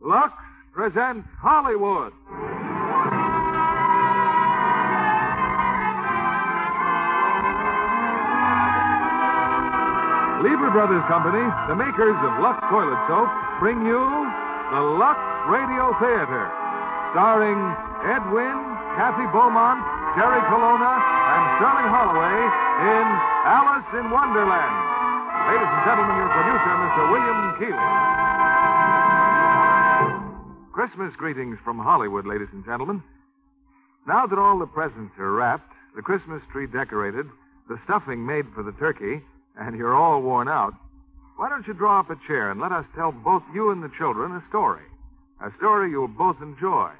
Lux presents Hollywood. Lever Brothers Company, the makers of Lux Toilet Soap, bring you the Lux Radio Theater, starring Ed Wynn, Kathy Beaumont, Jerry Colonna, and Sterling Holloway in Alice in Wonderland. Ladies and gentlemen, your producer, Mr. William Keighley. Christmas greetings from Hollywood, ladies and gentlemen. Now that all the presents are wrapped, the Christmas tree decorated, the stuffing made for the turkey, and you're all worn out, why don't you draw up a chair and let us tell both you and the children a story? A story you'll both enjoy,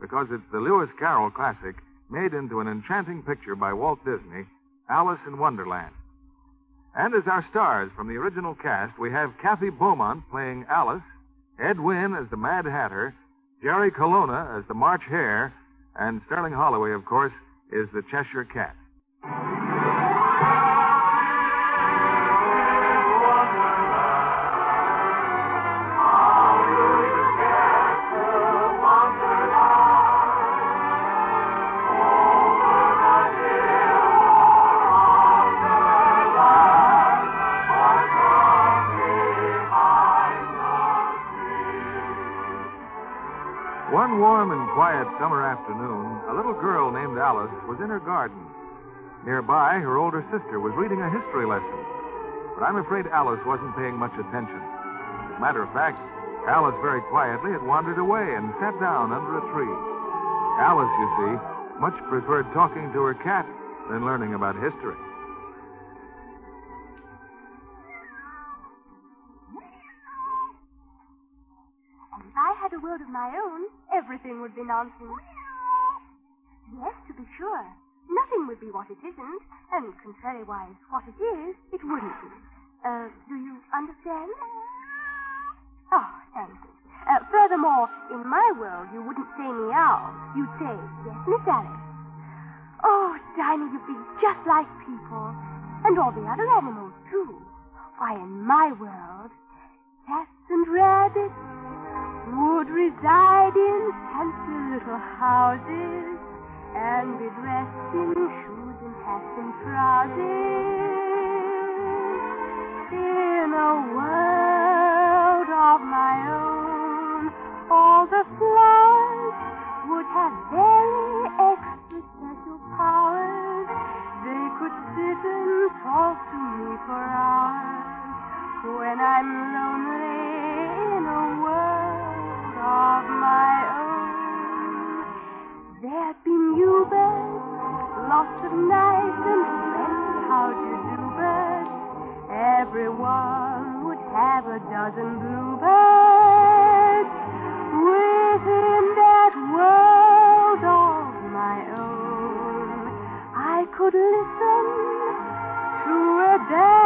because it's the Lewis Carroll classic made into an enchanting picture by Walt Disney, Alice in Wonderland. And as our stars from the original cast, we have Kathy Beaumont playing Alice, Ed Wynn as the Mad Hatter, Jerry Colonna as the March Hare, and Sterling Holloway, of course, is the Cheshire Cat. Quiet summer afternoon, a little girl named Alice was in her garden. Nearby, her older sister was reading a history lesson. But I'm afraid Alice wasn't paying much attention. As a matter of fact, Alice very quietly had wandered away and sat down under a tree. Alice, you see, much preferred talking to her cat than learning about history. Everything would be nonsense. Yes, to be sure. Nothing would be what it isn't, and contrariwise, what it is, it wouldn't be. Uh, do you understand? Oh, thank you. Uh, furthermore, in my world, you wouldn't say meow. You'd say, yes, Miss Alice. Oh, Dinah, you'd be just like people. And all the other animals, too. Why, in my world, cats and rabbits would reside in fancy little houses and be dressed in shoes and hats and trousers. In a world of my own, all the flowers would have very extra special powers. They could sit and talk to me for hours when I'm lonely of my own. There'd be new birds, lots of nice and friendly how-do-do birds. Everyone would have a dozen bluebirds within that world of my own. I could listen to a babbling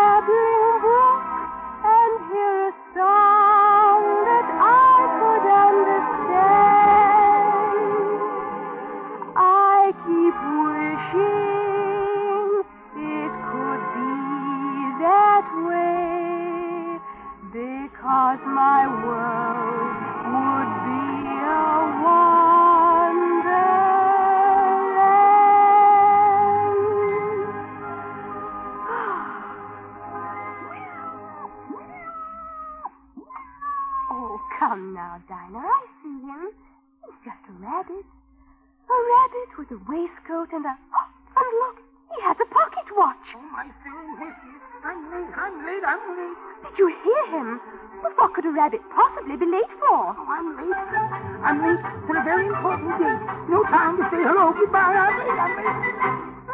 a waistcoat and a. Oh, and look, he has a pocket watch. Oh, my hisses. I'm late, I'm late, I'm late. Did you hear him? But what could a rabbit possibly be late for? Oh, I'm late. I'm late for a very important date. No time to say hello, goodbye. I'm late, I'm late.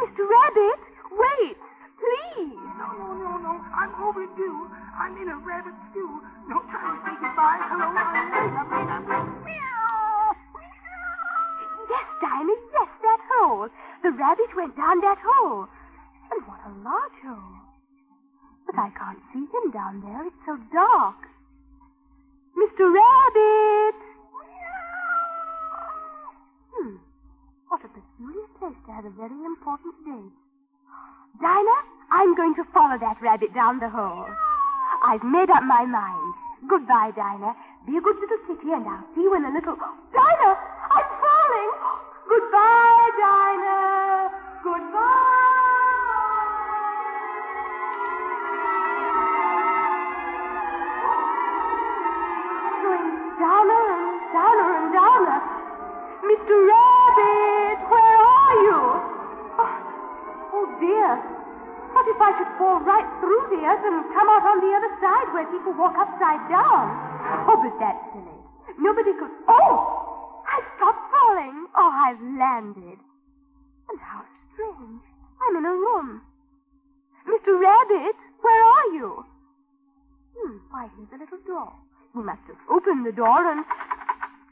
Mr. Rabbit, wait, please. No, no, no, no. I'm overdue. I'm in a rabbit stew. No time to say goodbye. Hello, I'm late. I'm late. I'm late. Rabbit went down that hole. And what a large hole. But I can't see him down there. It's so dark. Mr. Rabbit! Hmm. What a peculiar place to have a very important date. Dinah, I'm going to follow that rabbit down the hole. I've made up my mind. Goodbye, Dinah. Be a good little kitty, and I'll see you in a little. Dinah, I'm falling. Goodbye, Dinah. I should fall right through the earth and come out on the other side where people walk upside down? Oh, but that's silly. Nobody could. Oh! I've stopped falling. Oh, I've landed. And how strange. I'm in a room. Mr. Rabbit, where are you? Hmm, why, here's a little door. He must have opened the door and.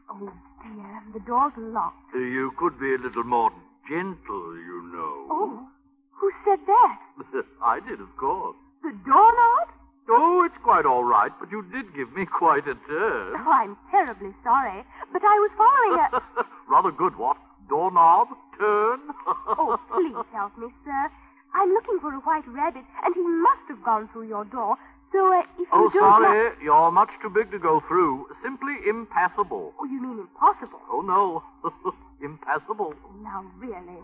Oh, dear, the door's locked. You could be a little more gentle, you know. Oh, who said that? I did, of course. The doorknob? Oh, it's quite all right, but you did give me quite a turn. Oh, I'm terribly sorry, but I was following a. Rather good, what? Doorknob? Turn? Oh, please help me, sir. I'm looking for a white rabbit, and he must have gone through your door. So, uh, if you Oh, don't sorry. mind- You're much too big to go through. Simply impassable. Oh, you mean impossible? Oh, no. impassable. Now, really.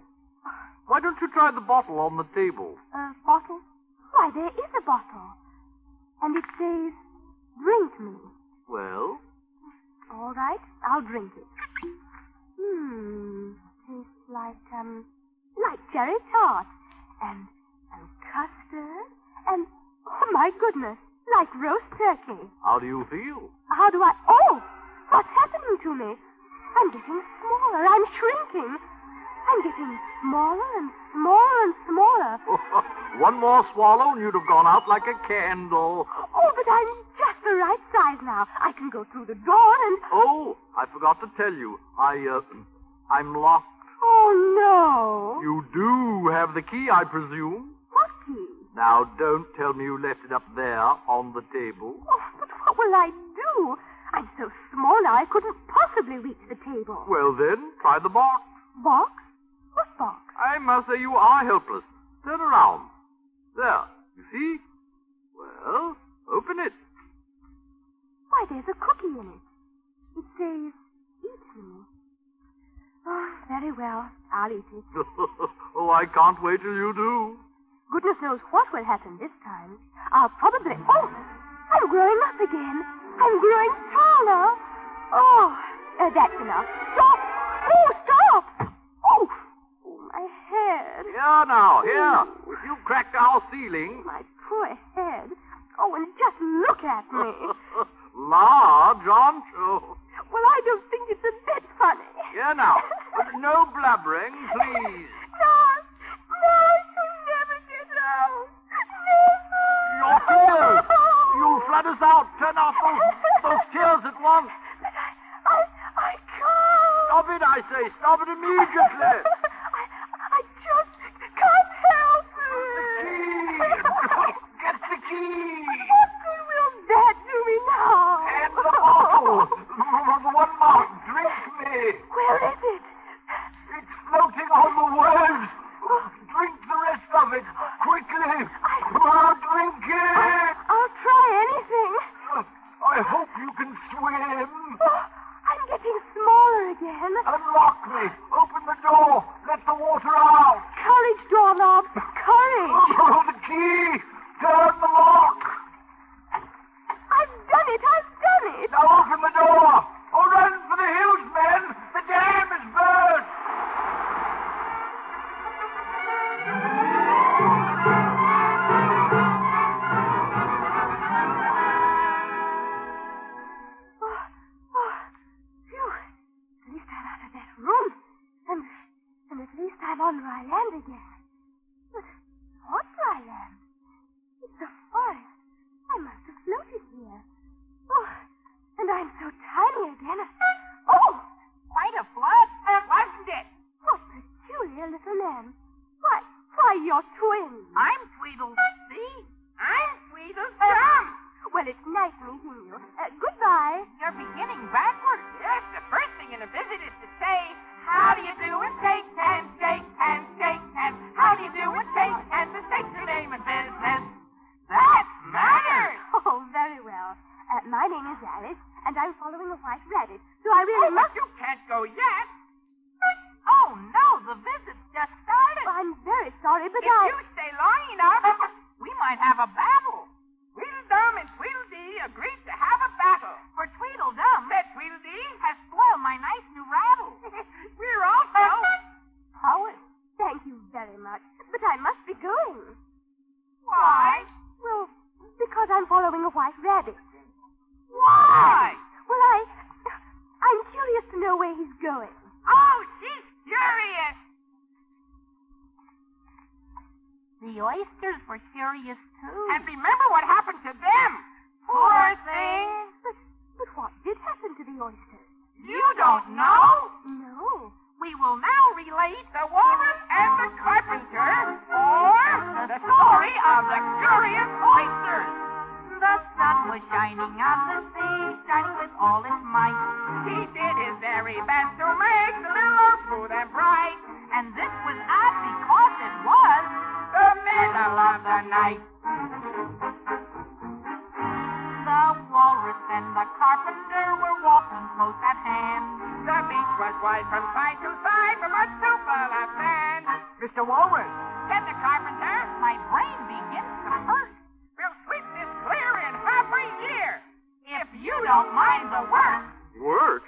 Why don't you try the bottle on the table? A bottle? Why, there is a bottle. And it says, drink me. Well, All right, I'll drink it. Hmm, tastes like, um, like cherry tart. And, and custard. And, oh my goodness, like roast turkey. how do you feel? How do I, oh, what's happening to me? I'm getting smaller. I'm shrinking. I'm getting smaller and smaller and smaller. One more swallow and you'd have gone out like a candle. Oh, but I'm just the right size now. I can go through the door and, Oh, I forgot to tell you. I, uh, I'm locked. oh no. You do have the key, I presume. What key? Now, don't tell me you left it up there on the table. Oh, but what will I do? I'm so small now I couldn't possibly reach the table. Well, then, try the box. Box? What box? I must say you are helpless. Turn around. There. You see? Well, open it. Why, there's a cookie in it. It says, eat me. Oh, very well. I'll eat it. oh, I can't wait till you do. Goodness knows what will happen this time. I'll probably. Oh! I'm growing up again. I'm growing taller. Oh, uh, that's enough. Stop! Oh, stop! Oh, head. Here now, here. If you crack our ceiling. My poor head. Oh, and just look at me. Large, aren't you? well, I don't think it's a bit funny. Here now. No blubbering, please. No, no, I never get out. Never. Your tears. You'll flood us out. Turn off those, those tears at once. But I, I, I can't. Stop it, I say. Stop it immediately. Good will that do me now? And the bottle. One more. Drink me. Where is it? It's floating on the waves. Drink the rest of it. Quickly. Oh, drink it. But I must be going. Why? Well, because I'm following a white rabbit. Why? Well, I. I'm curious to know where he's going. Oh, she's furious. The oysters were curious too. And remember what happened to them. Poor things. But, but what did happen to the oysters? You don't know? No. We will now relate the walrus and the carpenter, or the story of the curious oysters. The sun was shining on the sea, shining with all its might. He did his very best to make the billow smooth and bright. And this was odd because it was The middle of the night. The walrus and the carpenter were walking close at hand. The beach was wide from side to side, from a too full. Mr. Walrus, Said the carpenter, My brain begins to hurt. we'll sweep this clear in half a year. If you don't mind the work, Work?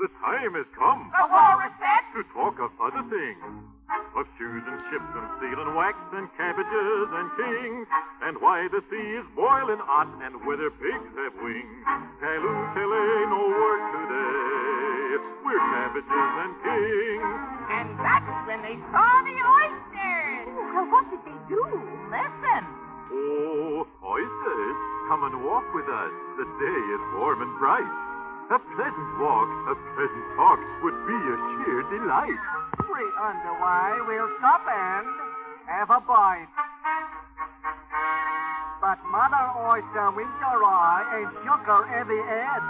The time has come the walrus said. to talk of other things. Of shoes and ships and steel and wax and cabbages and kings. And why the sea is boiling hot and whether pigs have wings. Calloo, callay, no work today. We're cabbages and kings. And that's when they saw the oysters. Oh, well, what did they do? Listen. Oh, oysters, come and walk with us. The day is warm and bright. A pleasant walk, a pleasant talk would be a sheer delight. we underway. We'll stop and have a bite. But Mother Oyster winked her eye and shook her heavy head.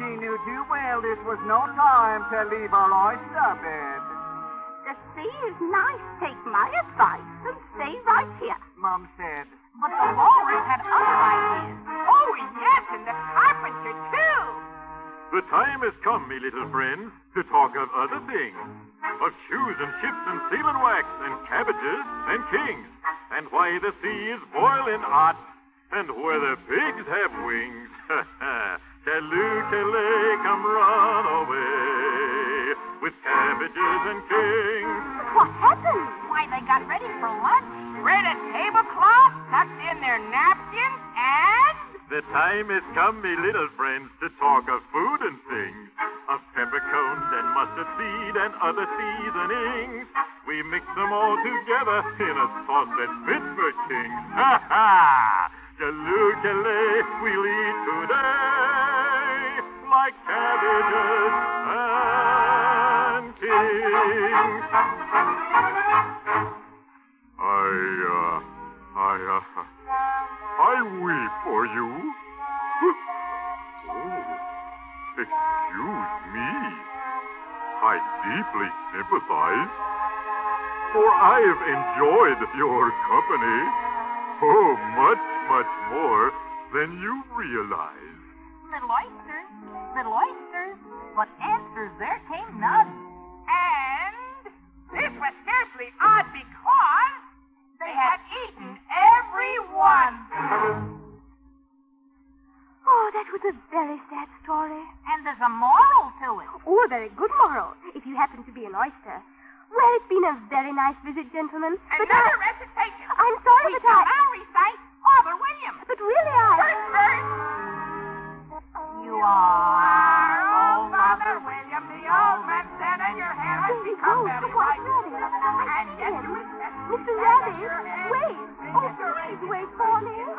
She knew too well this was no time to leave her oyster bed. The sea is nice. Take my advice and stay right here. Mom said. But the walrus had other ideas. Oh, yes, and the carpenter, too. The time has come, me little friends, to talk of other things. Of shoes and ships and seal and wax and cabbages and kings. And why the sea is boiling hot and whether pigs have wings. Calloo, callay, come run away with cabbages and kings. What happened? Why, they got ready for lunch. Spread a tablecloth, tucked in their napkins, and The time has come, me little friends, to talk of food and things. Of peppercorns and mustard seed and other seasonings. We mix them all together in a sauce that's fit for kings. Ha ha! Jaloo we'll eat today like cabbages and kings. I, uh, I, uh, I weep for you. Oh, excuse me. I deeply sympathize. For I have enjoyed your company. Oh, much, much more than you realize. Little oysters, little oysters. But answers there came none. and this was scarcely odd because they had eaten every one. Oh, that was a very sad story. And there's a moral to it. Oh, a very good moral, if you happen to be an oyster. Well, it's been a very nice visit, gentlemen. But Another I, recitation. I'm sorry, we but shall I. now recite Father William. But really, I.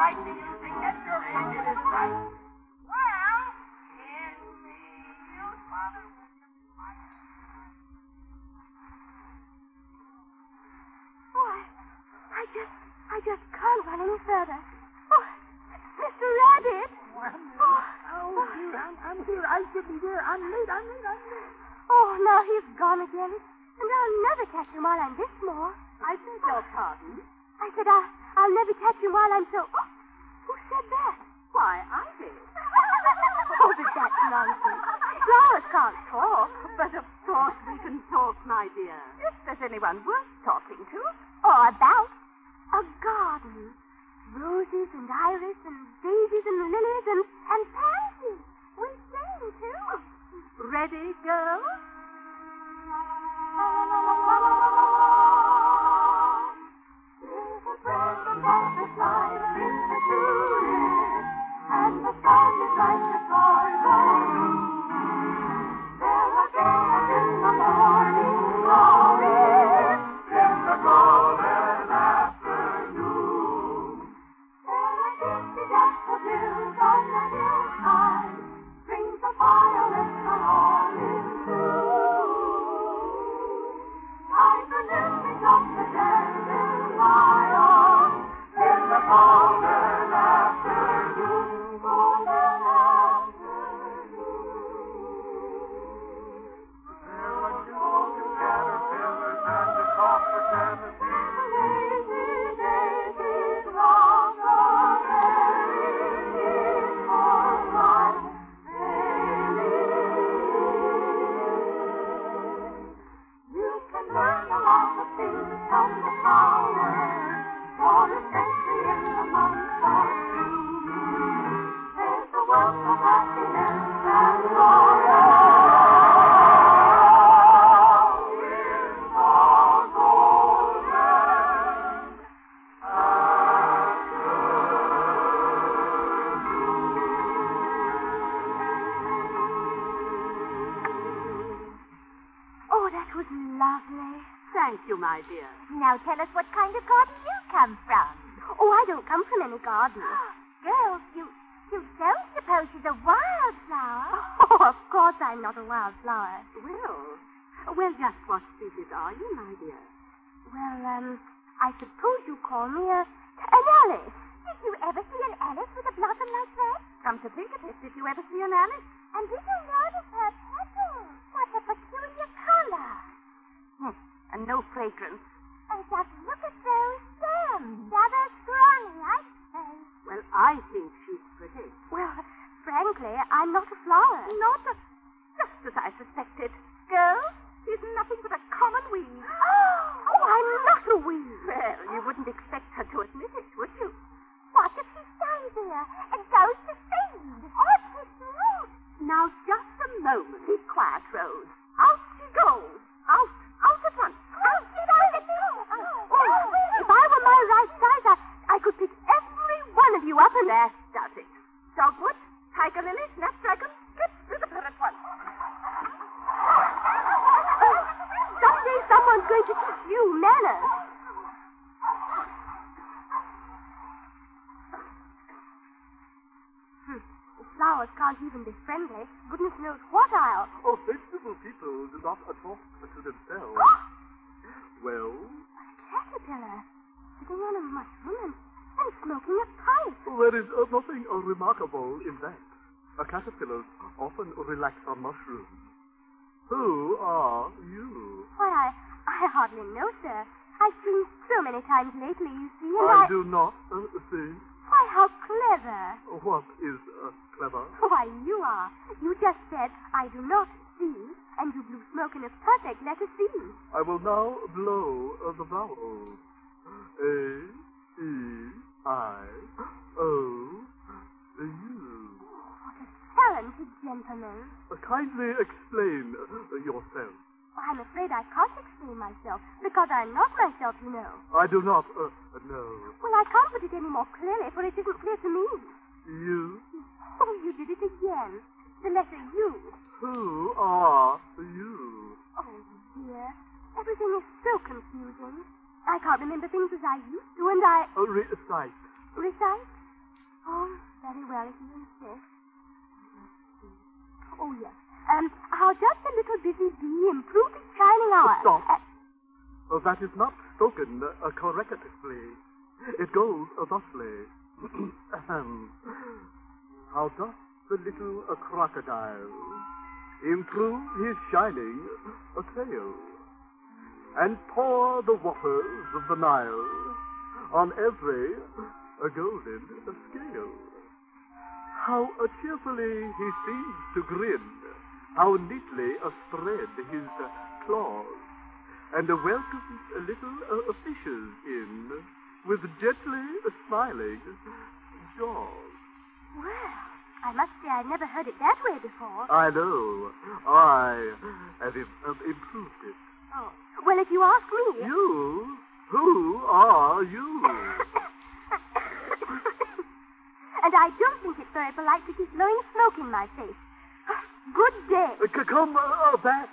Right to you to get your age it is right. Now tell us what kind of garden you come from. Oh, I don't come from any garden. Girls, you you don't suppose she's a wildflower? Oh, of course I'm not a wildflower. Well, well, just what species are you, my dear? Well, um, I suppose you call me a an Alice. Did you ever see an Alice with a blossom like that? Come to think of it, did you ever see an Alice? And did you notice her petals? What a peculiar color. Hmm. And no fragrance. And just look at those stems. Rather scrawny, I'd say. Well, I think she's pretty. Well, frankly, I'm not a flower. Not a, just as I suspected. Girls, she's nothing but a common weed. Oh, I'm not a weed. Well, you wouldn't expect her to admit it, would you? What if she stays here and goes to seed? Or to fruit? Now, just a moment. Be quiet, Rose. Out she goes. Out, out at once. Out she goes. Oh, if I were my right size, I, I could pick every one of you up and... That does it. Dogwood, tiger lily, snapdragon, get rid of her at once. Someday someone's going to teach you manners. Hmm. If flowers can't even be friendly, goodness knows what I'll... Oh, sensible people do not talk to themselves. well, Caterpillar, sitting on a mushroom and, and smoking a pipe. there is uh, nothing uh, remarkable in that. Uh, caterpillars often relax on mushrooms. Who are you? Why, I, I hardly know, sir. I've seen so many times lately, you see, I I... do not uh, see. Why, how clever. What is uh, clever? Why, you are. You just said, I do not see, and you blew smoke in a perfect letter C. I will now blow uh, the vowels. A, E, I, O, U. Talented gentleman. Uh, kindly explain uh, yourself. I'm afraid I can't explain myself, because I'm not myself, you know. I do not uh, know. Well, I can't put it any more clearly, for it isn't clear to me. You? Oh, you did it again. The letter U. Who are you? Oh, dear. Everything is so confusing. I can't remember things as I used to, and I... Uh, recite. Recite? Oh, very well, if you insist. Oh, yes. Um, how does the little busy bee improve its shining hour? Stop. Uh, Uh, that is not spoken uh, correctly. It goes uh, thusly. How does the little a crocodile, improve his shining a tail, and pour the waters of the Nile on every a golden scale. How uh, cheerfully he seems to grin, how neatly uh, spread his uh, claws, and uh, welcomes uh, little uh, fishes in with gently smiling jaws. Well, I must say I've never heard it that way before. I know. I have have improved it. Oh. Well, if you ask me. You? Who are you? and I don't think it's very polite to keep blowing smoke in my face. Good day. Uh, come uh, back.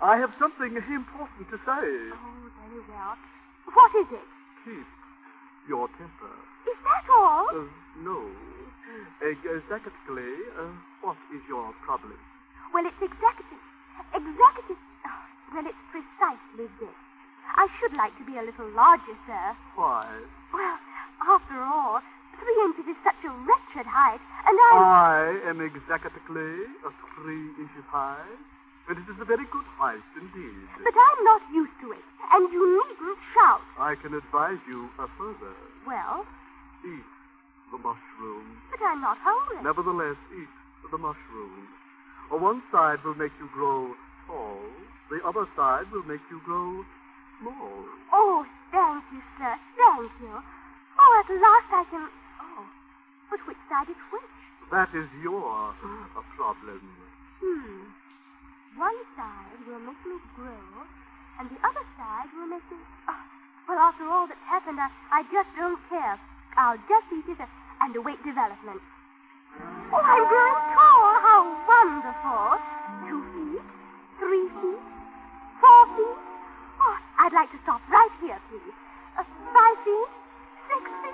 I have something important to say. Oh, very well. What is it? Keep your temper. Is that all? Uh, no. Exactly, uh, what is your problem? Well, it's executive. Executive. Oh, well, it's precisely this. I should like to be a little larger, sir. Why? Well, after all, three inches is such a wretched height, and I. I am exactly a three inches high, and it is a very good height indeed. But I'm not used to it, and you needn't shout. I can advise you uh, further. Well, Eat the mushroom. but I'm not hungry. Nevertheless, eat the mushroom. One side will make you grow tall, the other side will make you grow small. Oh, thank you, sir. Thank you. Oh, at last I can. Oh, but which side is which? That is your uh, problem. Hmm. One side will make me grow, and the other side will make me. Oh, well, after all that's happened, I, I just don't care. I'll just eat it and await development. Oh, I'm growing tall. How wonderful. Two feet, three feet, four feet. Oh, I'd like to stop right here, please. Uh, five feet, six feet.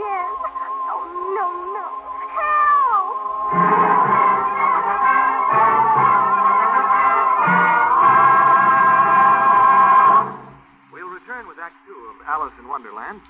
Oh, no, no. Help. We'll return with Act Two of Alice in Wonderland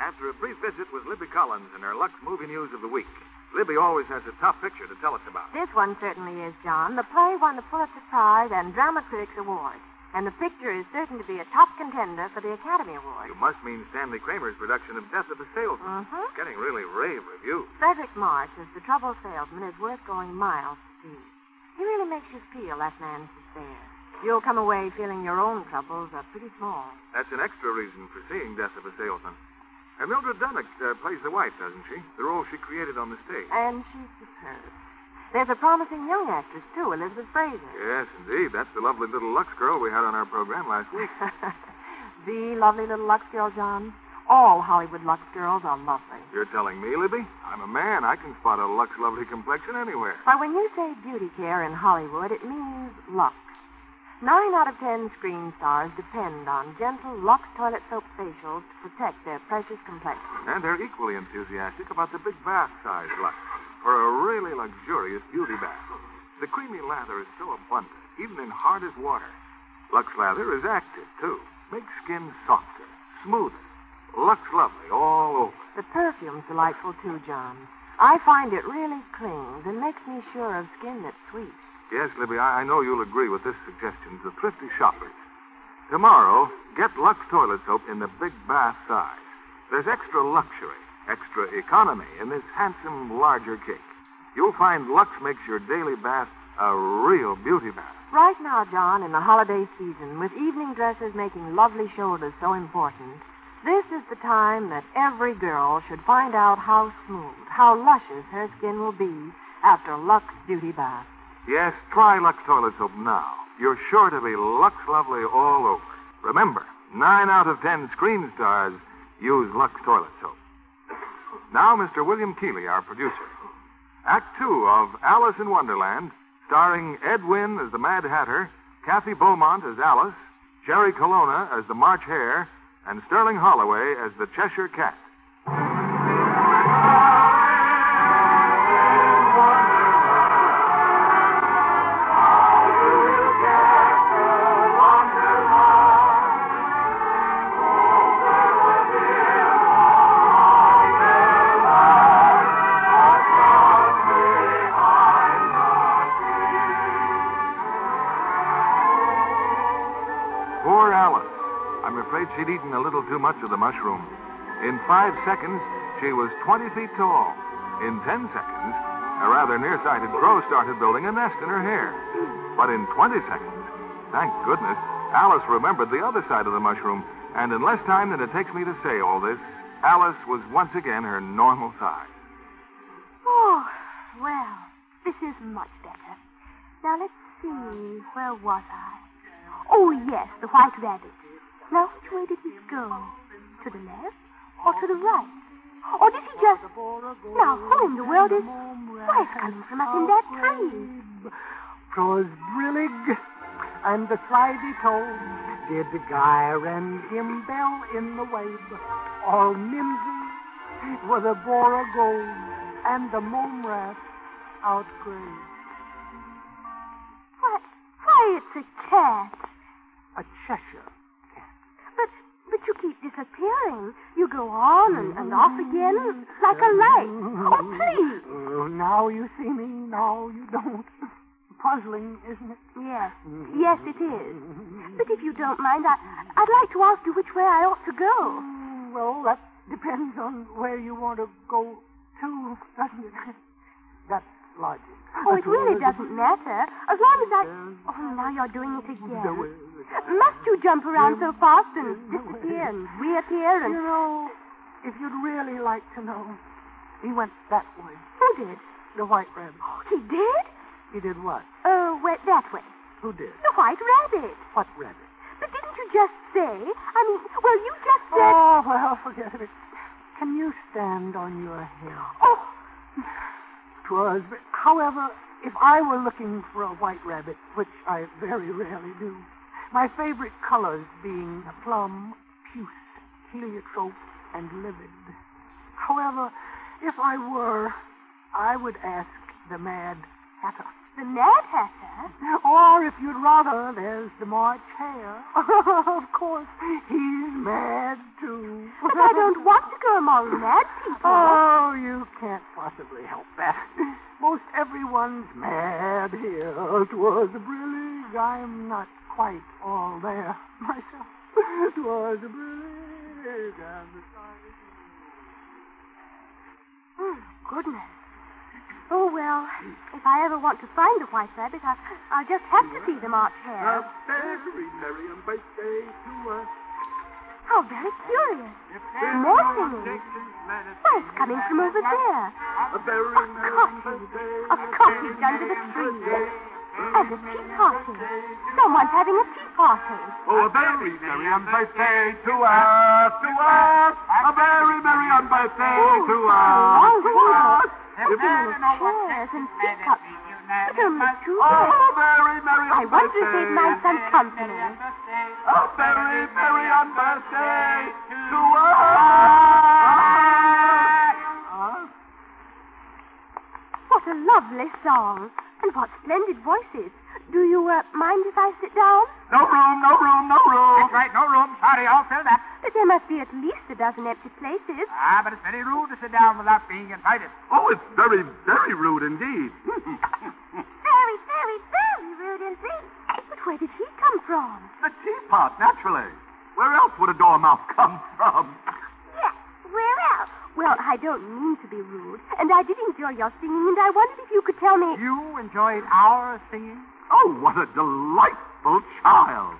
after a brief visit with Libby Collins and her Lux Movie News of the Week. Libby always has a tough picture to tell us about. This one certainly is, John. The play won the Pulitzer Prize and Drama Critics Award. And the picture is certain to be a top contender for the Academy Award. You must mean Stanley Kramer's production of Death of a Salesman. Mm-hmm. It's getting really rave reviews. Fredric March as the trouble salesman is worth going miles to see. He really makes you feel that man's despair. You'll come away feeling your own troubles are pretty small. That's an extra reason for seeing Death of a Salesman. And Mildred Dunnock uh, plays the wife, doesn't she? The role she created on the stage. And she's superb. There's a promising young actress, too, Elizabeth Fraser. Yes, indeed. That's the lovely little Lux girl we had on our program last week. the lovely little Lux girl, John. All Hollywood Lux girls are lovely. You're telling me, Libby? I'm a man. I can spot a Lux lovely complexion anywhere. Why, when you say beauty care in Hollywood, it means Lux. Nine out of ten screen stars depend on gentle Lux toilet soap facials to protect their precious complexion. And they're equally enthusiastic about the big bath size Lux for a really luxurious beauty bath. The creamy lather is so abundant, even in hard as water. Lux lather is active, too. Makes skin softer, smoother. Lux lovely all over. The perfume's delightful, too, John. I find it really clings and makes me sure of skin that's sweet. Yes, Libby, I, I know you'll agree with this suggestion to thrifty shoppers. Tomorrow, get Lux toilet soap in the big bath size. There's extra luxury, extra economy in this handsome, larger cake. You'll find Lux makes your daily bath a real beauty bath. Right now, John, in the holiday season, with evening dresses making lovely shoulders so important, this is the time that every girl should find out how smooth, how luscious her skin will be after Lux Beauty Bath. Yes, try Lux toilet soap now. You're sure to be Lux lovely all over. Remember, nine out of ten screen stars use Lux toilet soap. Now, Mr. William Keighley, our producer. Act two of Alice in Wonderland, starring Ed Wynn as the Mad Hatter, Kathy Beaumont as Alice, Jerry Colonna as the March Hare, and Sterling Holloway as the Cheshire Cat. She'd eaten a little too much of the mushroom. In five seconds, she was 20 feet tall. In 10 seconds, a rather nearsighted crow started building a nest in her hair. But in 20 seconds, thank goodness, Alice remembered the other side of the mushroom, and in less time than it takes me to say all this, Alice was once again her normal size. Oh, well, this is much better. Now let's see, where was I? Oh, yes, the white rabbit. Now, which way did he go? To the left or to the right? Or did he just. Now, who in the world is. Why, it's coming from up in that tree. Twas brillig and the slithy toad did the gyre and gimble in the wabe. All mimsy were the borogoves and the mome rat outgrabe. Why, why, it's a cat. A Cheshire But, you keep disappearing. You go on and, and off again like a light. Oh, please. Oh, now you see me, now you don't. Puzzling, isn't it? Yes, yes, it is. But if you don't mind, I, I'd like to ask you which way I ought to go. Well, that depends on where you want to go to, doesn't it? That's logic. Oh, it really doesn't matter. As long as I. Uh, oh, now you're doing it again. Must you jump around so fast and disappear and reappear and. You know, if you'd really like to know, he went that way. Who did? The white rabbit. Oh, he did? He did what? Oh, went that way. Who did? The white rabbit. What rabbit? But didn't you just say? I mean, well, you just said. Oh, well, forget it. Can you stand on your head? Oh, Twas, however, if I were looking for a white rabbit, which I very rarely do, my favorite colors being plum, puce, heliotrope, and livid. However, if I were, I would ask the Mad Hatter. the Mad Hatter? Or if you'd rather, there's the March Hare. of course, he's mad too. But I don't want to go among mad people. Oh, you can't possibly help that. Most everyone's mad here. Oh, it was brillig. I'm not quite all there myself. Twas a brillig and the Oh, goodness. Oh, well, if I ever want to find the white rabbit, I, I'll just have to see the March hare. very merry and birthday to us. How very curious. More singing. Why, it's coming from over there. A very A merry birthday. A cottage under the tree. And a tea party. Someone's having a tea party. Oh, a very merry and birthday to us, to us. A very merry and birthday oh, to oh, us, oh, to us. Sitting in chairs and teacups. But only two Oh, chairs. very merry I and wonder if they'd mind birthday. some company. A very merry and birthday to us. What a lovely song. And what splendid voices. Do you uh, mind if I sit down? No room, no room, no room. That's right, no room. Sorry, I'll fill that. But there must be at least a dozen empty places. Ah, but it's very rude to sit down without being invited. Oh, it's very, very rude indeed. Very, very, very rude indeed. But where did he come from? the teapot, naturally. Where else would a dormouse come from? Yes, where else? Well, I don't mean to be rude, and I did enjoy your singing, and I wondered if you could tell me. You enjoyed our singing? Oh, what a delightful child.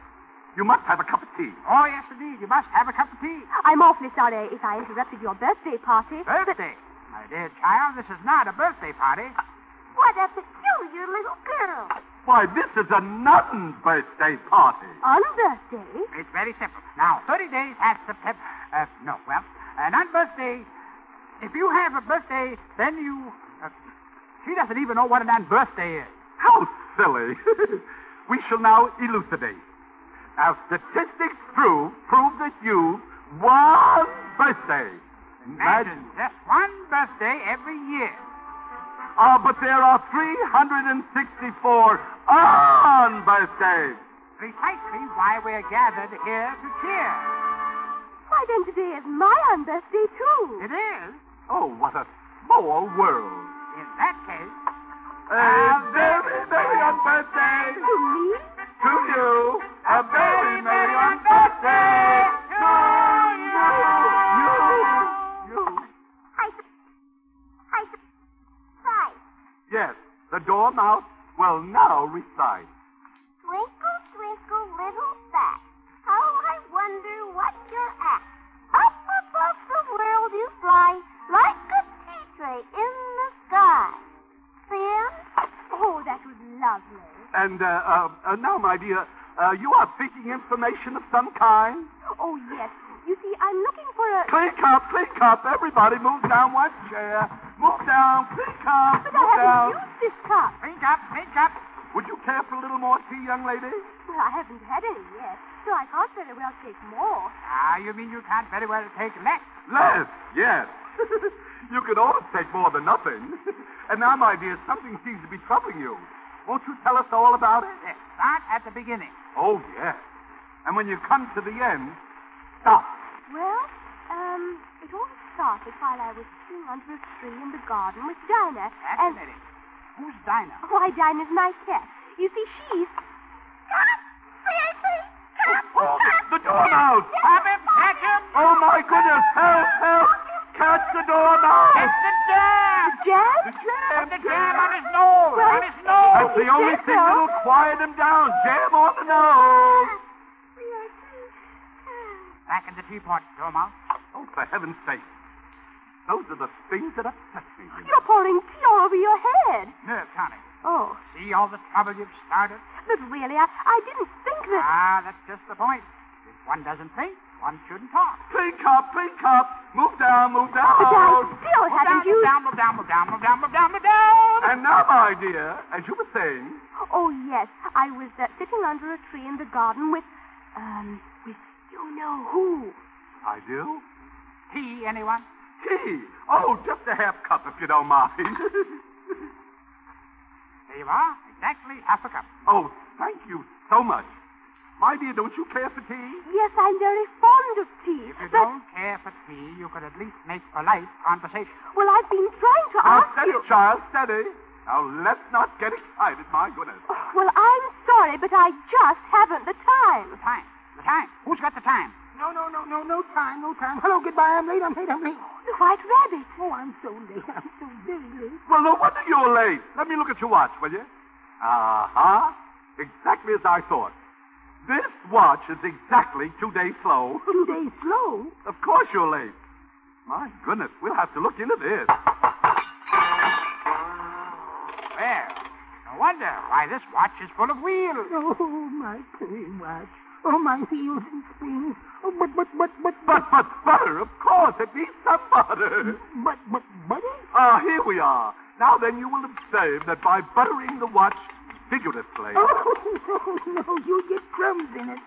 You must have a cup of tea. Oh, yes, indeed. You must have a cup of tea. I'm awfully sorry if I interrupted your birthday party. Birthday? My dear child, this is not a birthday party. What a peculiar little girl. Why, this is a nun's birthday party. On birthday? It's very simple. Now, 30 days past September. Uh, no, well, uh, not birthday. If you have a birthday, then you. Uh, she doesn't even know what an birthday is. How silly. we shall now elucidate. Now, statistics prove, prove that you one birthday. Imagine just one birthday every year. Ah, but there are 364 unbirthdays. Precisely why we're gathered here to cheer. Why, then today is my unbirthday, too. It is. Oh, what a small world. In that case. A very merry unbirthday. To me? To you. A very merry unbirthday. To you. You. You. I. I. Yes, the dormouse will now recite. Twinkle, twinkle, little bat, How oh, I wonder what you're at. Up above the world you fly. That was lovely. And, uh, uh, uh, now, my dear, uh, you are seeking information of some kind? Oh, yes. You see, I'm looking for a. Clink up, clink up. Everybody move down one chair. Move down, clink up, But move I haven't down. used this cup. Clink up, clink up. Would you care for a little more tea, young lady? Well, I haven't had any yet, so I can't very well take more. Ah, you mean you can't very well take less? Less, yes. you can always take more than nothing. and now, my dear, something seems to be troubling you. Won't you tell us all about it? Yes, start at the beginning. Oh, yes. And when you come to the end, stop. Well, um, it all started while I was sitting under a tree in the garden with Dinah. That's and a. Who's Dinah? why, Dinah's my cat. You see, she's. Oh, the dormouse! Have him, catch him! Oh, my goodness! Help, help! Catch the dormouse! It's the jam! Jam? The jam! The jam on his nose! Well, on his nose! That's the only thing sir. that'll quiet him down. Jam on the nose. Back in the teapot, Dormouse. Oh, for heaven's sake. Those are the things that upset me. You're pouring tea all over your head. Nerve tonic. Oh, See all the trouble you've started? but really, I, I didn't think that. Ah, that's just the point. If one doesn't think, one shouldn't talk. Clink up, clink up. Move down, move down. But I down. still Move haven't down, move used. down, move down, move down, move down, move down, move down. And now, my dear, as you were saying, Oh, yes. I was uh, sitting under a tree in the garden with. Um, with you know who. I do. Tea, anyone? Tea. Oh, just a half cup, if you don't mind. There you are. Exactly half a cup. oh, thank you so much. My dear, don't you care for tea? Yes, I'm very fond of tea. If you but, don't care for tea, you could at least make polite conversation. well, I've been trying to Now, ask steady, you. child, steady. Now, let's not get excited, my goodness. Well, I'm sorry, but I just haven't the time. The time. The time. Who's got the time? No, no, no, no, no time, no time. Hello, goodbye. I'm late. I'm late. I'm late. The White Rabbit. Oh, I'm so late. I'm so very late. Well, no wonder you're late. Let me look at your watch, will you? Uh-huh. Exactly as I thought. This watch is exactly two days slow. Two days slow. Of course you're late. My goodness, we'll have to look into this. Well, no wonder why this watch is full of wheels. Oh, my pretty watch. Oh, my wheels and springs. Oh, but, but, but, but, But, but, butter, of course. It needs some butter. but, but, butter? Ah, here we are. Now then, you will observe that by buttering the watch vigorously. Oh, no, no, you get crumbs in it.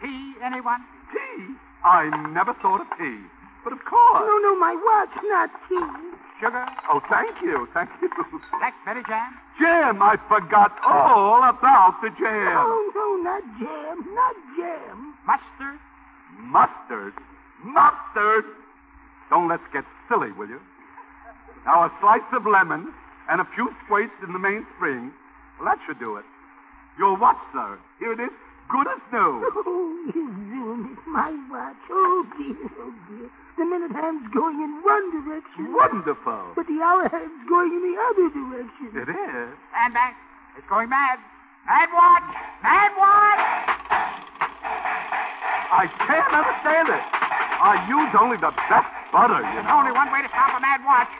Tea, anyone? Tea? I never thought of tea. But of course. No, no, my watch, not tea. Sugar? Oh, thank you, thank you. Blackberry jam? Jam, I forgot all about the jam. No, no, not jam, not jam. Mustard? Mustard? Mustard? Don't let's get silly, will you? Now, a slice of lemon and a few squirts in the mainspring. Well, that should do it. Your watch, sir. Here it is, good as new. Oh, you ruined it, my watch. Oh, dear, oh, dear. The minute hand's going in one direction. Wonderful. But the hour hand's going in the other direction. It is. Stand back. It's going mad. Mad watch! Mad watch! I can't understand it. I use only the best butter, you There's know. only one way to stop a mad watch.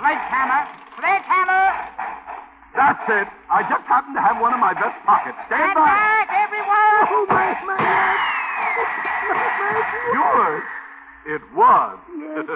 Sledgehammer! Sledgehammer! That's it. I just happen to have one in my best pocket. Stand Stand by. back, everyone! Oh, my, my. My. Yours? It was. Yes,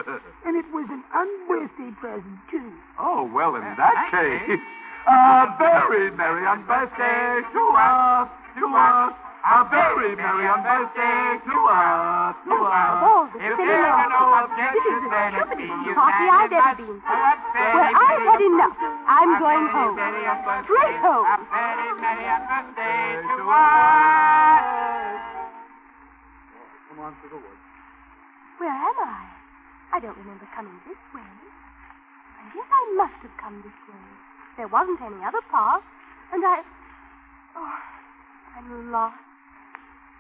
and it was an unbirthday present, too. oh, well, in that case, a very merry unbirthday to us, to us. A very merry unbirthday to us, to us. Oh, the If there are no objections, then it stupidest be party I've ever been to. Well, I've had enough. I'm going home. Straight home. A very merry unbirthday to us. Come on to the woods. Where am I? I don't remember coming this way. I guess I must have come this way. There wasn't any other path, and I. Oh, I'm lost.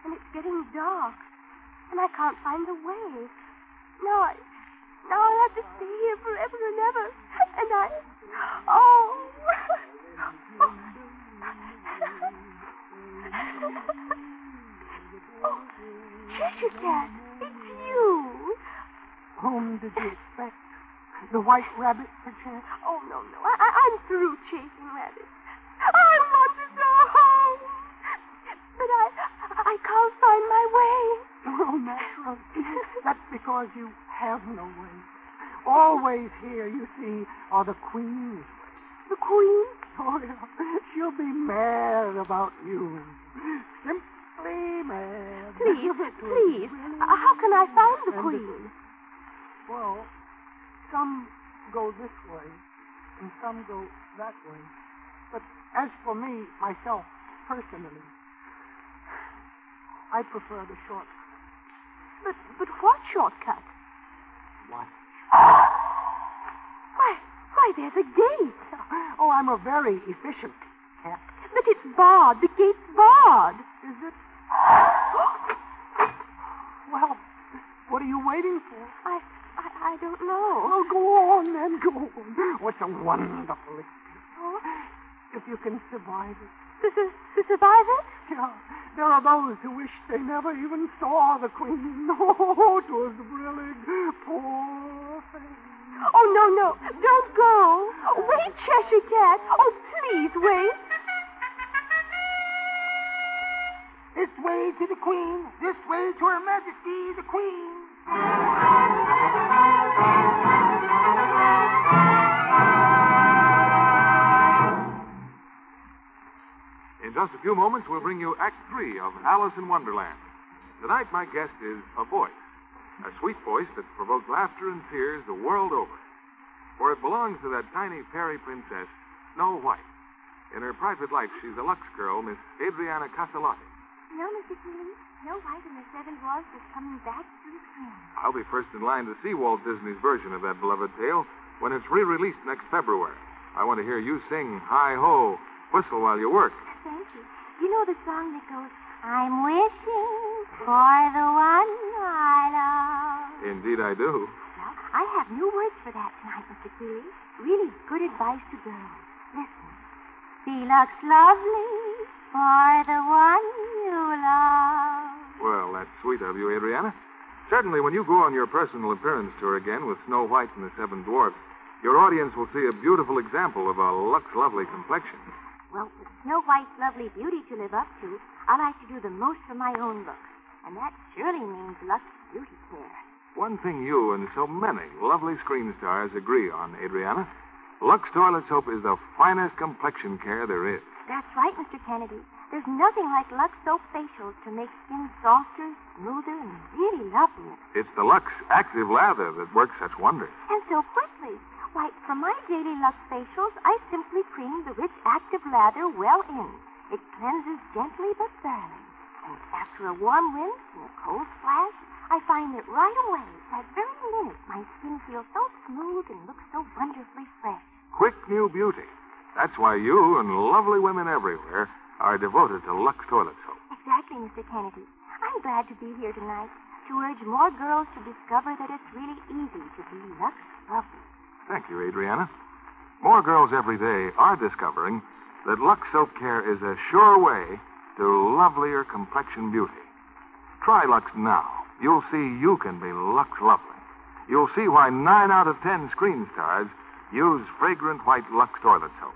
And it's getting dark, and I can't find the way. Now I. Now I'll have to stay here forever and ever. And I. Oh! oh, Cheshire Cat, it's you. Whom did you expect? The white rabbit, perchance? Oh, no, no. I, I, I'm through chasing rabbits. I want to go home. But I, I can't find my way. Oh, natural. That's because you have no way. Always here, you see, are the queens. The queen? Oh, yeah. She'll be mad about you. Simply mad. Please, please. Uh, how can I find the queen? Well, some go this way, and some go that way. But as for me, myself, personally, I prefer the short. But, but what shortcut? What? Why, why, there's a gate. Oh, I'm a very efficient cat. But it's barred. The gate's barred. Is it? Well, what are you waiting for? I, I, I don't know. Oh, go on, then, go on. What's a wonderful experience. Oh, If you can survive it. to, to, to survive it? Yeah, there are those who wish they never even saw the queen. Oh, it was really Poor thing. Oh, no, no. Don't go. Wait, Cheshire Cat. Oh, please wait. This way to the Queen. This way to Her Majesty the Queen. Just a few moments, we'll bring you Act Three of Alice in Wonderland. Tonight, my guest is a voice, a sweet voice that provokes laughter and tears the world over. For it belongs to that tiny fairy princess, Snow White. In her private life, she's a Lux girl, Miss Adriana Caselotti. No, Mr. Keighley. Snow White and the Seven Dwarfs is coming back to the screen. I'll be first in line to see Walt Disney's version of that beloved tale when it's re-released next February. I want to hear you sing Hi Ho, whistle while you work. Thank you. You know the song that goes, I'm wishing for the one I love. Indeed, I do. Well, I have new words for that tonight, Mr. Keighley. Really good advice to girls. Listen. She looks lovely for the one you love. Well, that's sweet of you, Adriana. Certainly, when you go on your personal appearance tour again with Snow White and the Seven Dwarfs, your audience will see a beautiful example of a Lux lovely complexion. Well, with Snow White's lovely beauty to live up to, I like to do the most for my own looks. And that surely means Lux Beauty Care. One thing you and so many lovely screen stars agree on, Adriana Lux Toilet Soap is the finest complexion care there is. That's right, Mr. Kennedy. There's nothing like Lux Soap facials to make skin softer, smoother, and really lovely. It's the Lux Active Lather that works such wonders. And so quickly. Why, for my daily Lux facials, I simply cream the rich active lather well in. It cleanses gently but thoroughly. And after a warm rinse and a cold splash, I find that right away, that very minute, my skin feels so smooth and looks so wonderfully fresh. Quick new beauty. That's why you and lovely women everywhere are devoted to Lux Toilet Soap. Exactly, Mr. Kennedy. I'm glad to be here tonight to urge more girls to discover that it's really easy to be Lux lovely. Thank you, Adriana. More girls every day are discovering that Lux Soap Care is a sure way to lovelier complexion beauty. Try Lux now. You'll see you can be Lux lovely. You'll see why nine out of ten screen stars use fragrant white Lux toilet soap.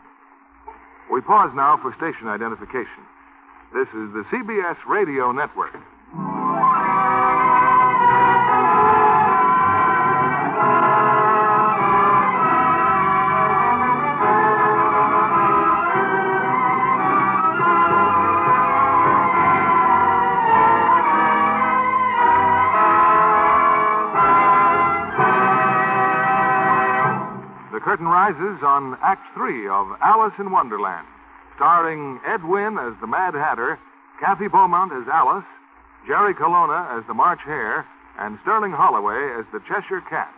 We pause now for station identification. This is the CBS Radio Network. Curtain rises on Act Three of Alice in Wonderland, starring Ed Wynn as the Mad Hatter, Kathy Beaumont as Alice, Jerry Colonna as the March Hare, and Sterling Holloway as the Cheshire Cat.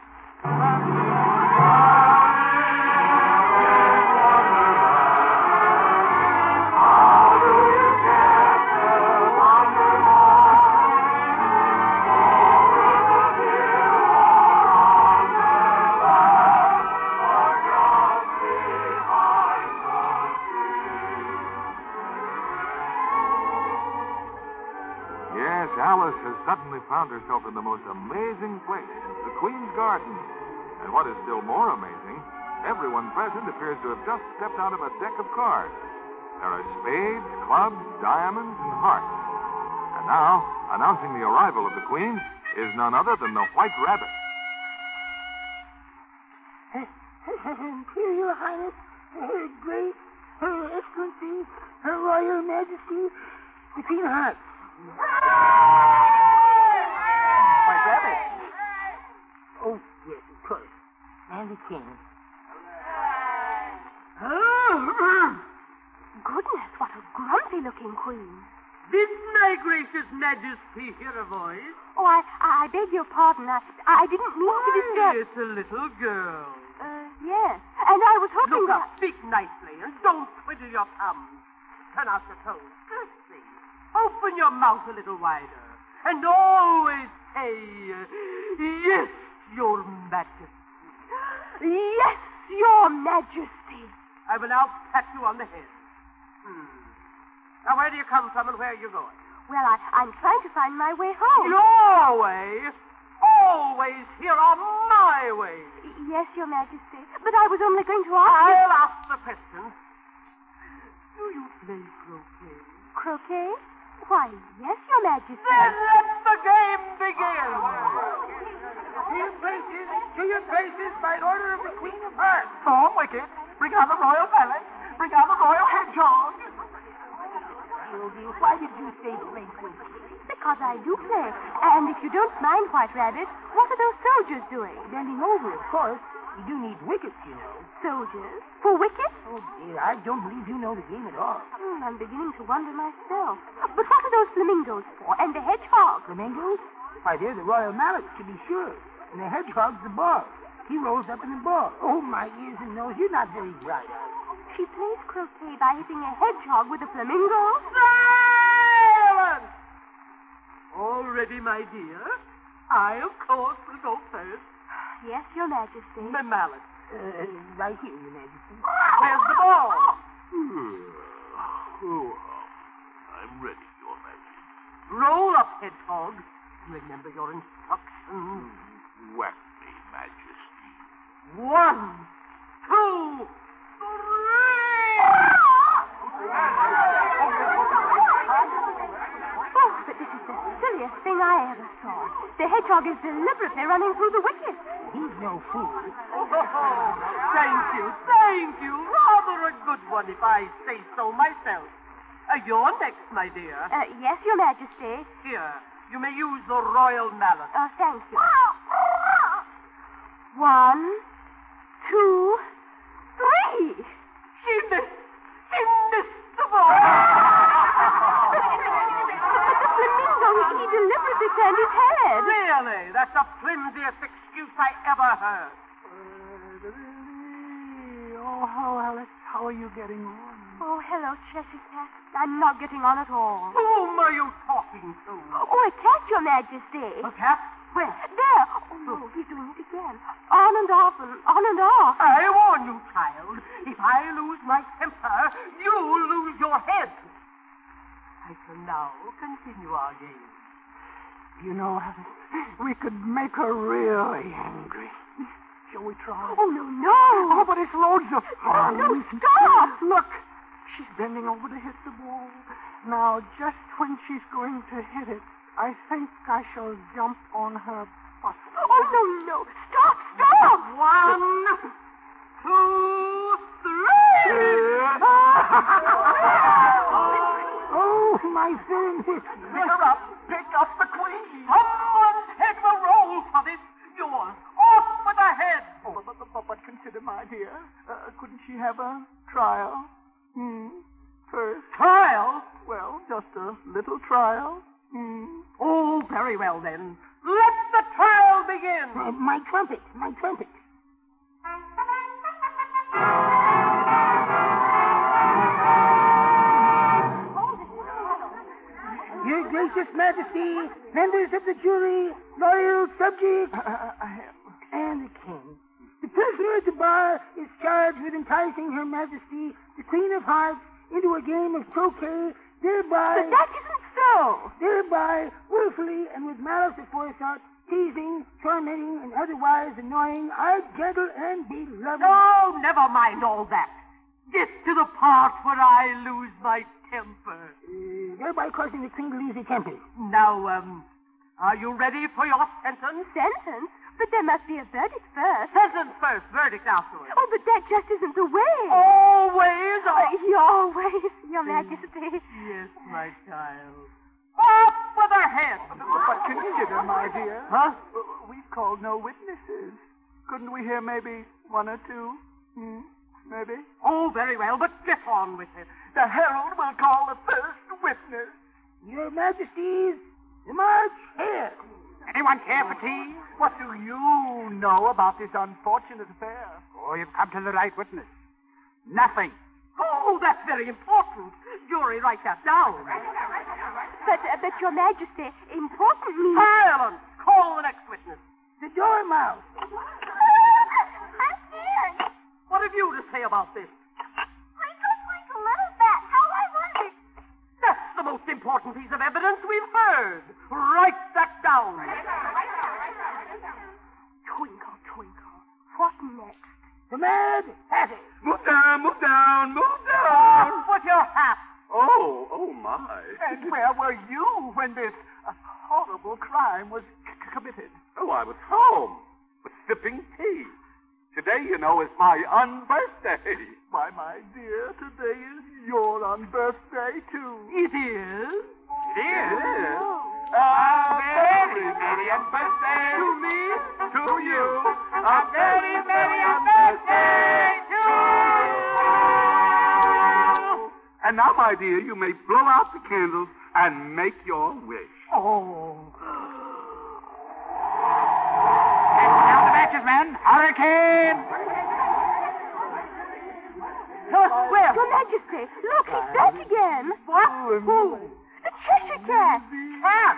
Found in the most amazing place, the Queen's Garden. And what is still more amazing, everyone present appears to have just stepped out of a deck of cards. There are spades, clubs, diamonds, and hearts. And now, announcing the arrival of the Queen, is none other than the White Rabbit. Imperial Highness, uh, Her Grace, Her uh, Excellency, Her Royal Majesty, the Queen of Hearts. Ah! White Rabbit. Oh, yes, of course. And the King. Goodness, what a grumpy looking queen. Did my gracious majesty hear a voice? Oh, I, I beg your pardon. I, I didn't mean to disturb. It's a little girl. Uh, yes. And I was hoping Look that. up, speak nicely, and don't twiddle your thumbs. Turn out your toes. Curtsy. Open your mouth a little wider. And always say, Yes, your majesty. Yes, your majesty. I will now pat you on the head. Hmm. Now, where do you come from and where are you going? Well, I, I'm trying to find my way home. Your way? Always here on my way. Yes, your majesty. But I was only going to ask you. I'll ask the question. Do you play croquet? Croquet? Why, yes, your majesty. Then let the game begin. To your places, to your places, by order of the Queen of Hearts. Oh, wicked. Bring out the royal mallet. Bring out the royal hedgehog. Sylvia, why did you say croquet? Because I do play. And if you don't mind, White Rabbit, what are those soldiers doing? Bending over, of course. You do need wickets, you know. Soldiers? For wickets? Oh, dear, I don't believe you know the game at all. Hmm, I'm beginning to wonder myself. But what are those flamingos for? And the hedgehog? Flamingos? Why, they're the royal mallets, to be sure. And the hedgehog's the ball. He rolls up in the ball. Oh, my ears and nose, you're not very bright, are? She plays croquet by hitting a hedgehog with a flamingo? Silence! All ready, my dear? I, of course, will go first. Yes, your majesty. My mallet. Uh, right here, your majesty. Where's the ball? Oh, I'm ready, Your Majesty. Roll up, hedgehog. Remember your instructions. Whack me, Majesty. One, two, Oh, but this is the silliest thing I ever saw. The hedgehog is deliberately running through the wicket. He's no fool. Oh, thank you, thank you. Rather a good one, if I say so myself. Uh, you're next, my dear. Uh, yes, your majesty. Here, you may use the royal mallet. Uh, thank you. One, two, three. She missed. She missed the ball. But the flamingo, he deliberately turned his head. Really? That's the flimsiest excuse I ever heard. Oh, hello, Alice. How are you getting on? Oh, hello, Cheshire Cat. I'm not getting on at all. Whom are you talking to? Oh, a cat, your majesty. A cat? Where? There. Oh, no, he's doing it again. On and off and on and off. I warn you, child. If I lose my temper, you'll lose your head. I shall now continue our game. You know, we could make her really angry. Shall we try? Oh, no, no. Oh, but it's loads of fun. No, stop. Look, she's bending over to hit the ball. Now, just when she's going to hit it, I think I shall jump on her. Oh, no, no. Stop, stop. One, two, three. oh, my hit. Pick her up. Pick up the queen. Someone take the roll for this. Yours. Off with the head. Oh, but, but, but, but consider, my dear, uh, couldn't she have a trial? Hmm. First. Trial? Well, just a little trial. Hmm. Oh, very well then. Let the trial begin. Uh, my trumpet, my trumpet. Your gracious majesty, members of the jury, loyal subjects, and the king. The prisoner at the bar is charged with enticing her majesty, the queen of hearts, into a game of croquet, thereby... But that isn't No. Thereby, willfully and with malice aforethought, teasing, tormenting, and otherwise annoying our gentle and beloved. Oh, never mind all that. Get to the part where I lose my temper. Uh, thereby causing the queen to lose her temper. Now, um, are you ready for your sentence? Sentence? But there must be a verdict first. Sentence first, verdict afterwards. Oh, but that just isn't the way. Always. Uh, your ways, Your Majesty. Yes, my child. Off with her head. But consider, my dear. Huh? We've called no witnesses. Couldn't we hear maybe one or two? Hmm? Maybe? Oh, very well, but get on with it. The herald will call the first witness. Your Majesty's March Hare. Anyone care for tea? What do you know about this unfortunate affair? Oh, you've come to the right witness. Nothing. Oh, that's very important. Jury, write that down. But, uh, but, Your Majesty, important means... Silence! Call the next witness. The dormouse. I'm scared. What have you to say about this? The most important piece of evidence we've heard. Write that down. Twinkle, twinkle, what next? The mad Hatter. Move down, move down, move down. Off with your hat. Oh, oh my. And where were you when this uh, horrible crime was c- committed? Oh, I was home. Was sipping tea. Today, you know, is my unbirthday. Why, my dear, today is your unbirthday, too. It is? It is. A very merry unbirthday To me? to you. A very merry unbirthday to you. And now, my dear, you may blow out the candles and make your wish. Oh. Down the matches, men. Hurricane. Where? Your Majesty, look, he's back again. What? Who? The Cheshire Cat. Cat.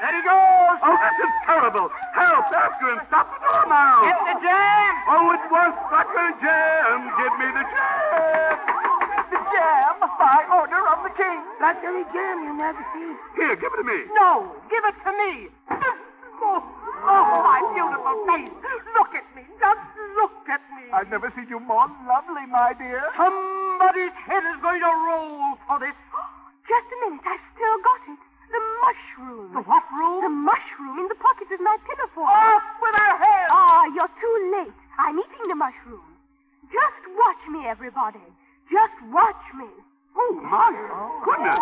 There he goes. Oh, this is terrible. Help, after him. Stop the door now. Get the jam. Oh, it was Sucker Jam. Give me the jam. The jam by order of the king. Blackberry jam, Your Majesty. Here, give it to me. No, give it to me. Oh, oh, my beautiful face. Look at me. Just look at me. I've never seen you more lovely, my dear. Somebody's head is going to roll for this. Just a minute, I've still got it. The mushroom. The what room? The mushroom in the pocket of my pinafore. Off with her head. Ah, you're too late. I'm eating the mushroom. Just watch me, everybody. Just watch me. Oh, my goodness.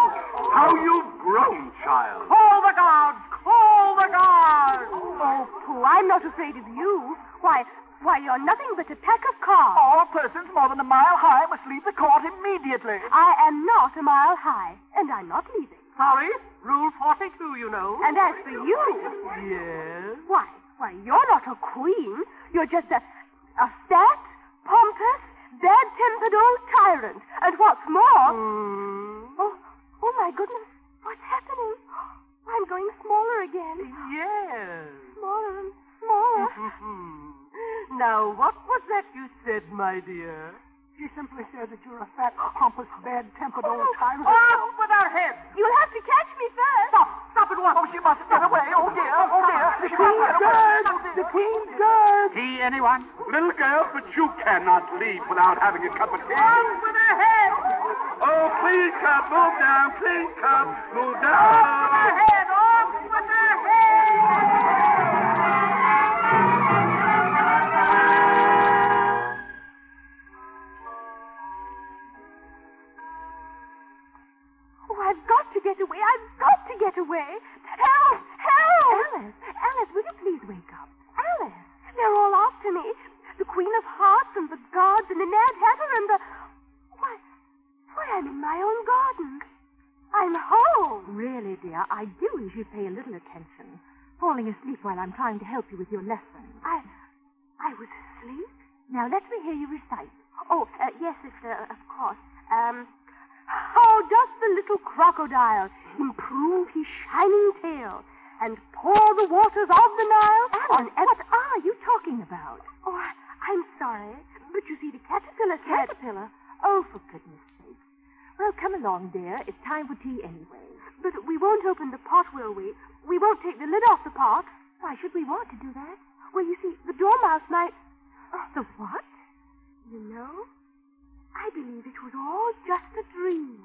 How you've grown, child. Call the guards. Call the guards. Oh, Pooh, I'm not afraid of you. Why, why, you're nothing but a pack of cards. All persons more than a mile high must leave the court immediately. I am not a mile high, and I'm not leaving. Sorry, Rule 42, you know. And as for you, Yes? why, why, you're not a queen. You're just a, a fat, pompous, bad-tempered old tyrant. And what's more, hmm. oh, oh my goodness? I'm going smaller again. Yes. Smaller and smaller. now, what was that you said, my dear? She simply said that you're a fat, pompous, bad-tempered oh, old tyrant. Oh, Off with her head! You'll have to catch me first. Stop! Stop at once! Oh, she must get away. Oh, dear. Oh, dear. The She must Queen's get away. guard. Oh. The oh, Queen's guard. Tea, anyone? Little girl, but you cannot leave without having a cup of tea. Off with her head! Oh, please, cup, move down. Please, cup, move Off with her down. head! Thank you. I'm trying to help you with your lesson. I... I was asleep? Now, let me hear you recite. Oh, uh, yes, sister, of course. Um, how does the little crocodile improve his shining tail and pour the waters of the Nile on what are you talking about? Oh, I'm sorry, but you see, the caterpillar said... Caterpillar? Oh, for goodness sake. Well, come along, dear. It's time for tea anyway. But we won't open the pot, will we? We won't take the lid off the pot. Why should we want to do that? Well, you see, the dormouse might. Oh, the what? You know, I believe it was all just a dream.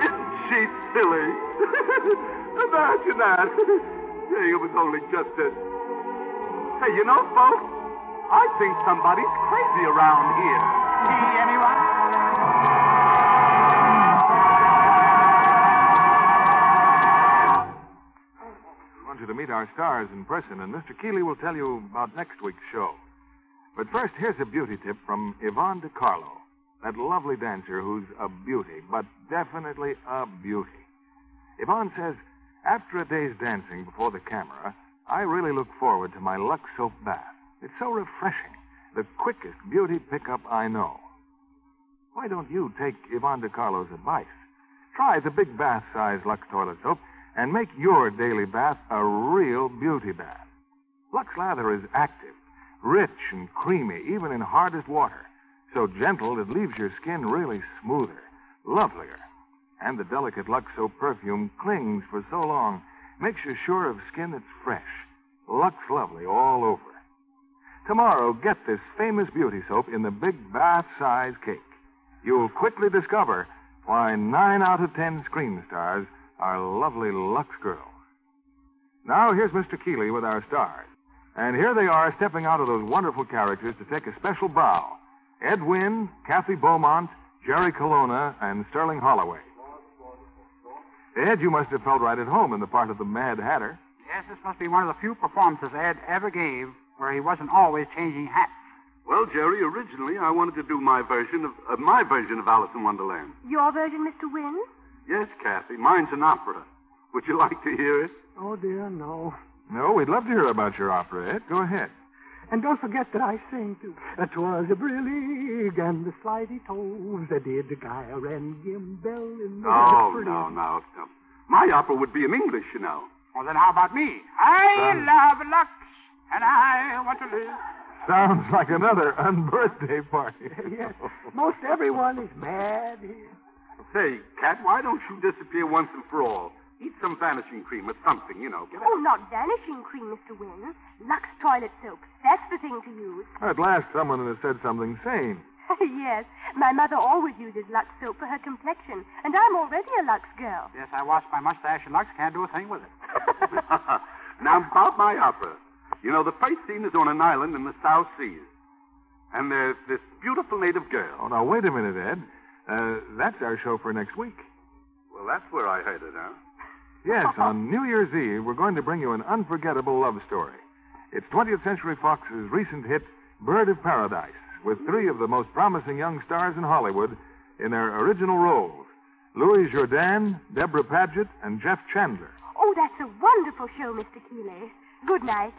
Isn't she silly? Imagine that. Saying it was only just a. Hey, you know, folks, I think somebody's crazy around here. See anyone? Meet our stars in person, and Mr. Keighley will tell you about next week's show. But first, here's a beauty tip from Yvonne De Carlo, that lovely dancer who's a beauty, but definitely a beauty. Yvonne says, after a day's dancing before the camera, I really look forward to my Lux soap bath. It's so refreshing, the quickest beauty pickup I know. Why don't you take Yvonne De Carlo's advice? Try the big bath size Lux toilet soap and make your daily bath a real beauty bath. Lux lather is active, rich and creamy, even in hardest water. So gentle it leaves your skin really smoother, lovelier. And the delicate Lux soap perfume clings for so long, makes you sure of skin that's fresh. Lux Lovely all over. Tomorrow, get this famous beauty soap in the big bath size cake. You'll quickly discover why nine out of ten screen stars are lovely Lux girl. Now, here's Mr. Keighley with our stars. And here they are stepping out of those wonderful characters to take a special bow Ed Wynn, Kathy Beaumont, Jerry Colonna, and Sterling Holloway. Ed, you must have felt right at home in the part of the Mad Hatter. Yes, this must be one of the few performances Ed ever gave where he wasn't always changing hats. Well, Jerry, originally I wanted to do my version of uh, my version of Alice in Wonderland. Your version, Mr. Wynn? Yes, Kathy, mine's an opera. Would you like to hear it? Oh, dear, no. No, we'd love to hear about your opera, Ed. Go ahead. And don't forget that I sing too. Uh, it was a brillig and the slithy toves that did the gyre and gimble in the Oh, pretty- no, no, no. My opera would be in English, you know. Well, then how about me? I Son. love Lux, and I want to live. Sounds like another unbirthday party. yes. Most everyone is mad here. Say, Cat, why don't you disappear once and for all? Eat some vanishing cream or something, you know. Get Oh, not vanishing cream, Mr. Wynn. Lux toilet soap. That's the thing to use. At last, someone has said something sane. yes, my mother always uses Lux soap for her complexion, and I'm already a Lux girl. Yes, I washed my mustache and Lux can't do a thing with it. now, about my opera. You know, the first scene is on an island in the South Seas. And there's this beautiful native girl. Oh, now, wait a minute, Ed. Uh, that's our show for next week. Well, that's where I heard it, huh? Yes, on New Year's Eve, we're going to bring you an unforgettable love story. It's 20th Century Fox's recent hit, Bird of Paradise, with three of the most promising young stars in Hollywood in their original roles Louis Jourdan, Debra Paget, and Jeff Chandler. Oh, that's a wonderful show, Mr. Keighley. Good night.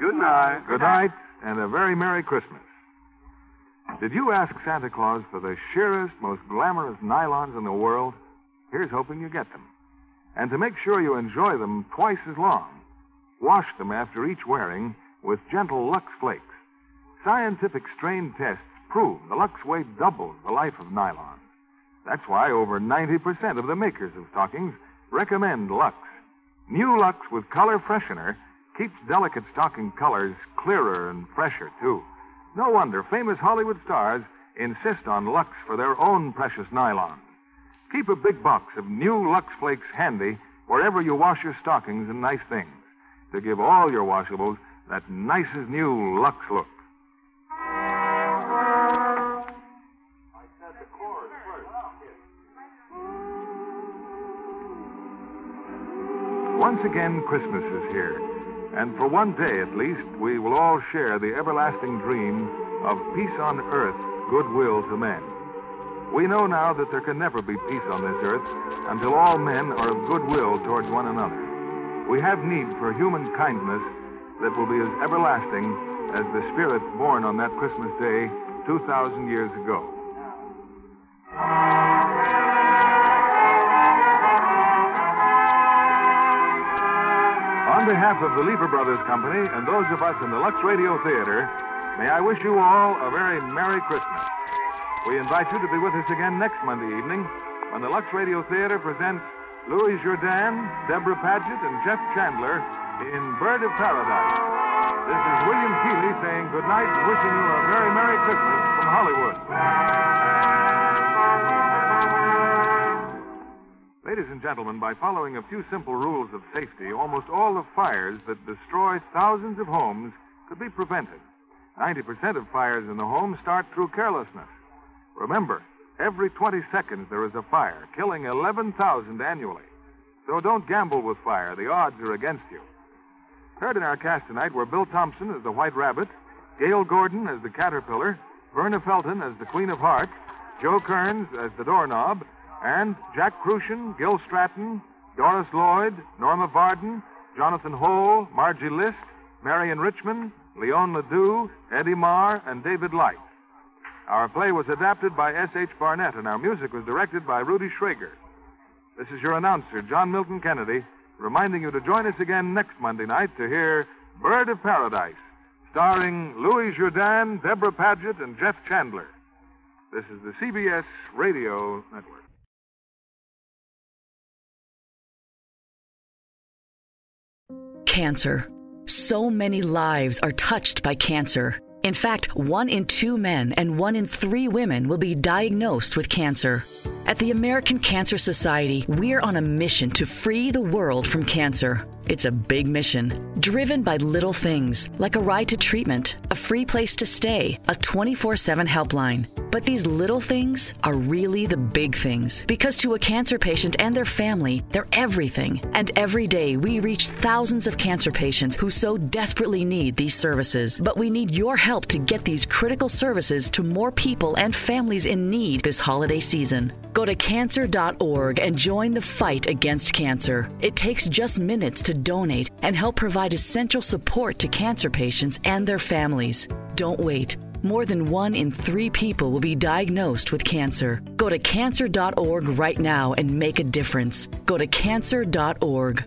Good night. Good night, and a very Merry Christmas. Did you ask Santa Claus for the sheerest, most glamorous nylons in the world? Here's hoping you get them. And to make sure you enjoy them twice as long, wash them after each wearing with gentle Lux Flakes. Scientific strain tests prove the Lux weight doubles the life of nylon. That's why over 90% of the makers of stockings recommend Lux. New Lux with color freshener keeps delicate stocking colors clearer and fresher, too. No wonder famous Hollywood stars insist on Lux for their own precious nylon. Keep a big box of new Lux Flakes handy wherever you wash your stockings and nice things to give all your washables that nicest new Lux look. Once again, Christmas is here. And for one day at least, we will all share the everlasting dream of peace on earth, goodwill to men. We know now that there can never be peace on this earth until all men are of goodwill towards one another. We have need for human kindness that will be as everlasting as the spirit born on that Christmas day 2,000 years ago. On behalf of the Lever Brothers Company and those of us in the Lux Radio Theater, may I wish you all a very Merry Christmas. We invite you to be with us again next Monday evening when the Lux Radio Theater presents Louis Jourdan, Debra Paget, and Jeff Chandler in Bird of Paradise. This is William Keighley saying good night and wishing you a very Merry Christmas from Hollywood. Ladies and gentlemen, by following a few simple rules of safety, almost all the fires that destroy thousands of homes could be prevented. 90% of fires in the home start through carelessness. Remember, every 20 seconds there is a fire, killing 11,000 annually. So don't gamble with fire. The odds are against you. Heard in our cast tonight were Bill Thompson as the White Rabbit, Gale Gordon as the Caterpillar, Verna Felton as the Queen of Hearts, Joe Kearns as the Doorknob, and Jack Kruschen, Gil Stratton, Doris Lloyd, Norma Varden, Jonathan Hole, Margie Liszt, Marion Richmond, Leon Ledoux, Eddie Marr, and David Light. Our play was adapted by S.H. Barnett, and our music was directed by Rudy Schrager. This is your announcer, John Milton Kennedy, reminding you to join us again next Monday night to hear Bird of Paradise, starring Louis Jourdan, Debra Paget, and Jeff Chandler. This is the CBS Radio Network. Cancer. So many lives are touched by cancer. In fact, one in two men and one in three women will be diagnosed with cancer. At the American Cancer Society, we're on a mission to free the world from cancer. It's a big mission, driven by little things like a ride to treatment, a free place to stay, a 24 7 helpline. But these little things are really the big things because to a cancer patient and their family, they're everything. And every day we reach thousands of cancer patients who so desperately need these services. But we need your help to get these critical services to more people and families in need this holiday season. Go to cancer.org and join the fight against cancer. It takes just minutes to donate and help provide essential support to cancer patients and their families. Don't wait. More than one in three people will be diagnosed with cancer. Go to cancer.org right now and make a difference. Go to cancer.org.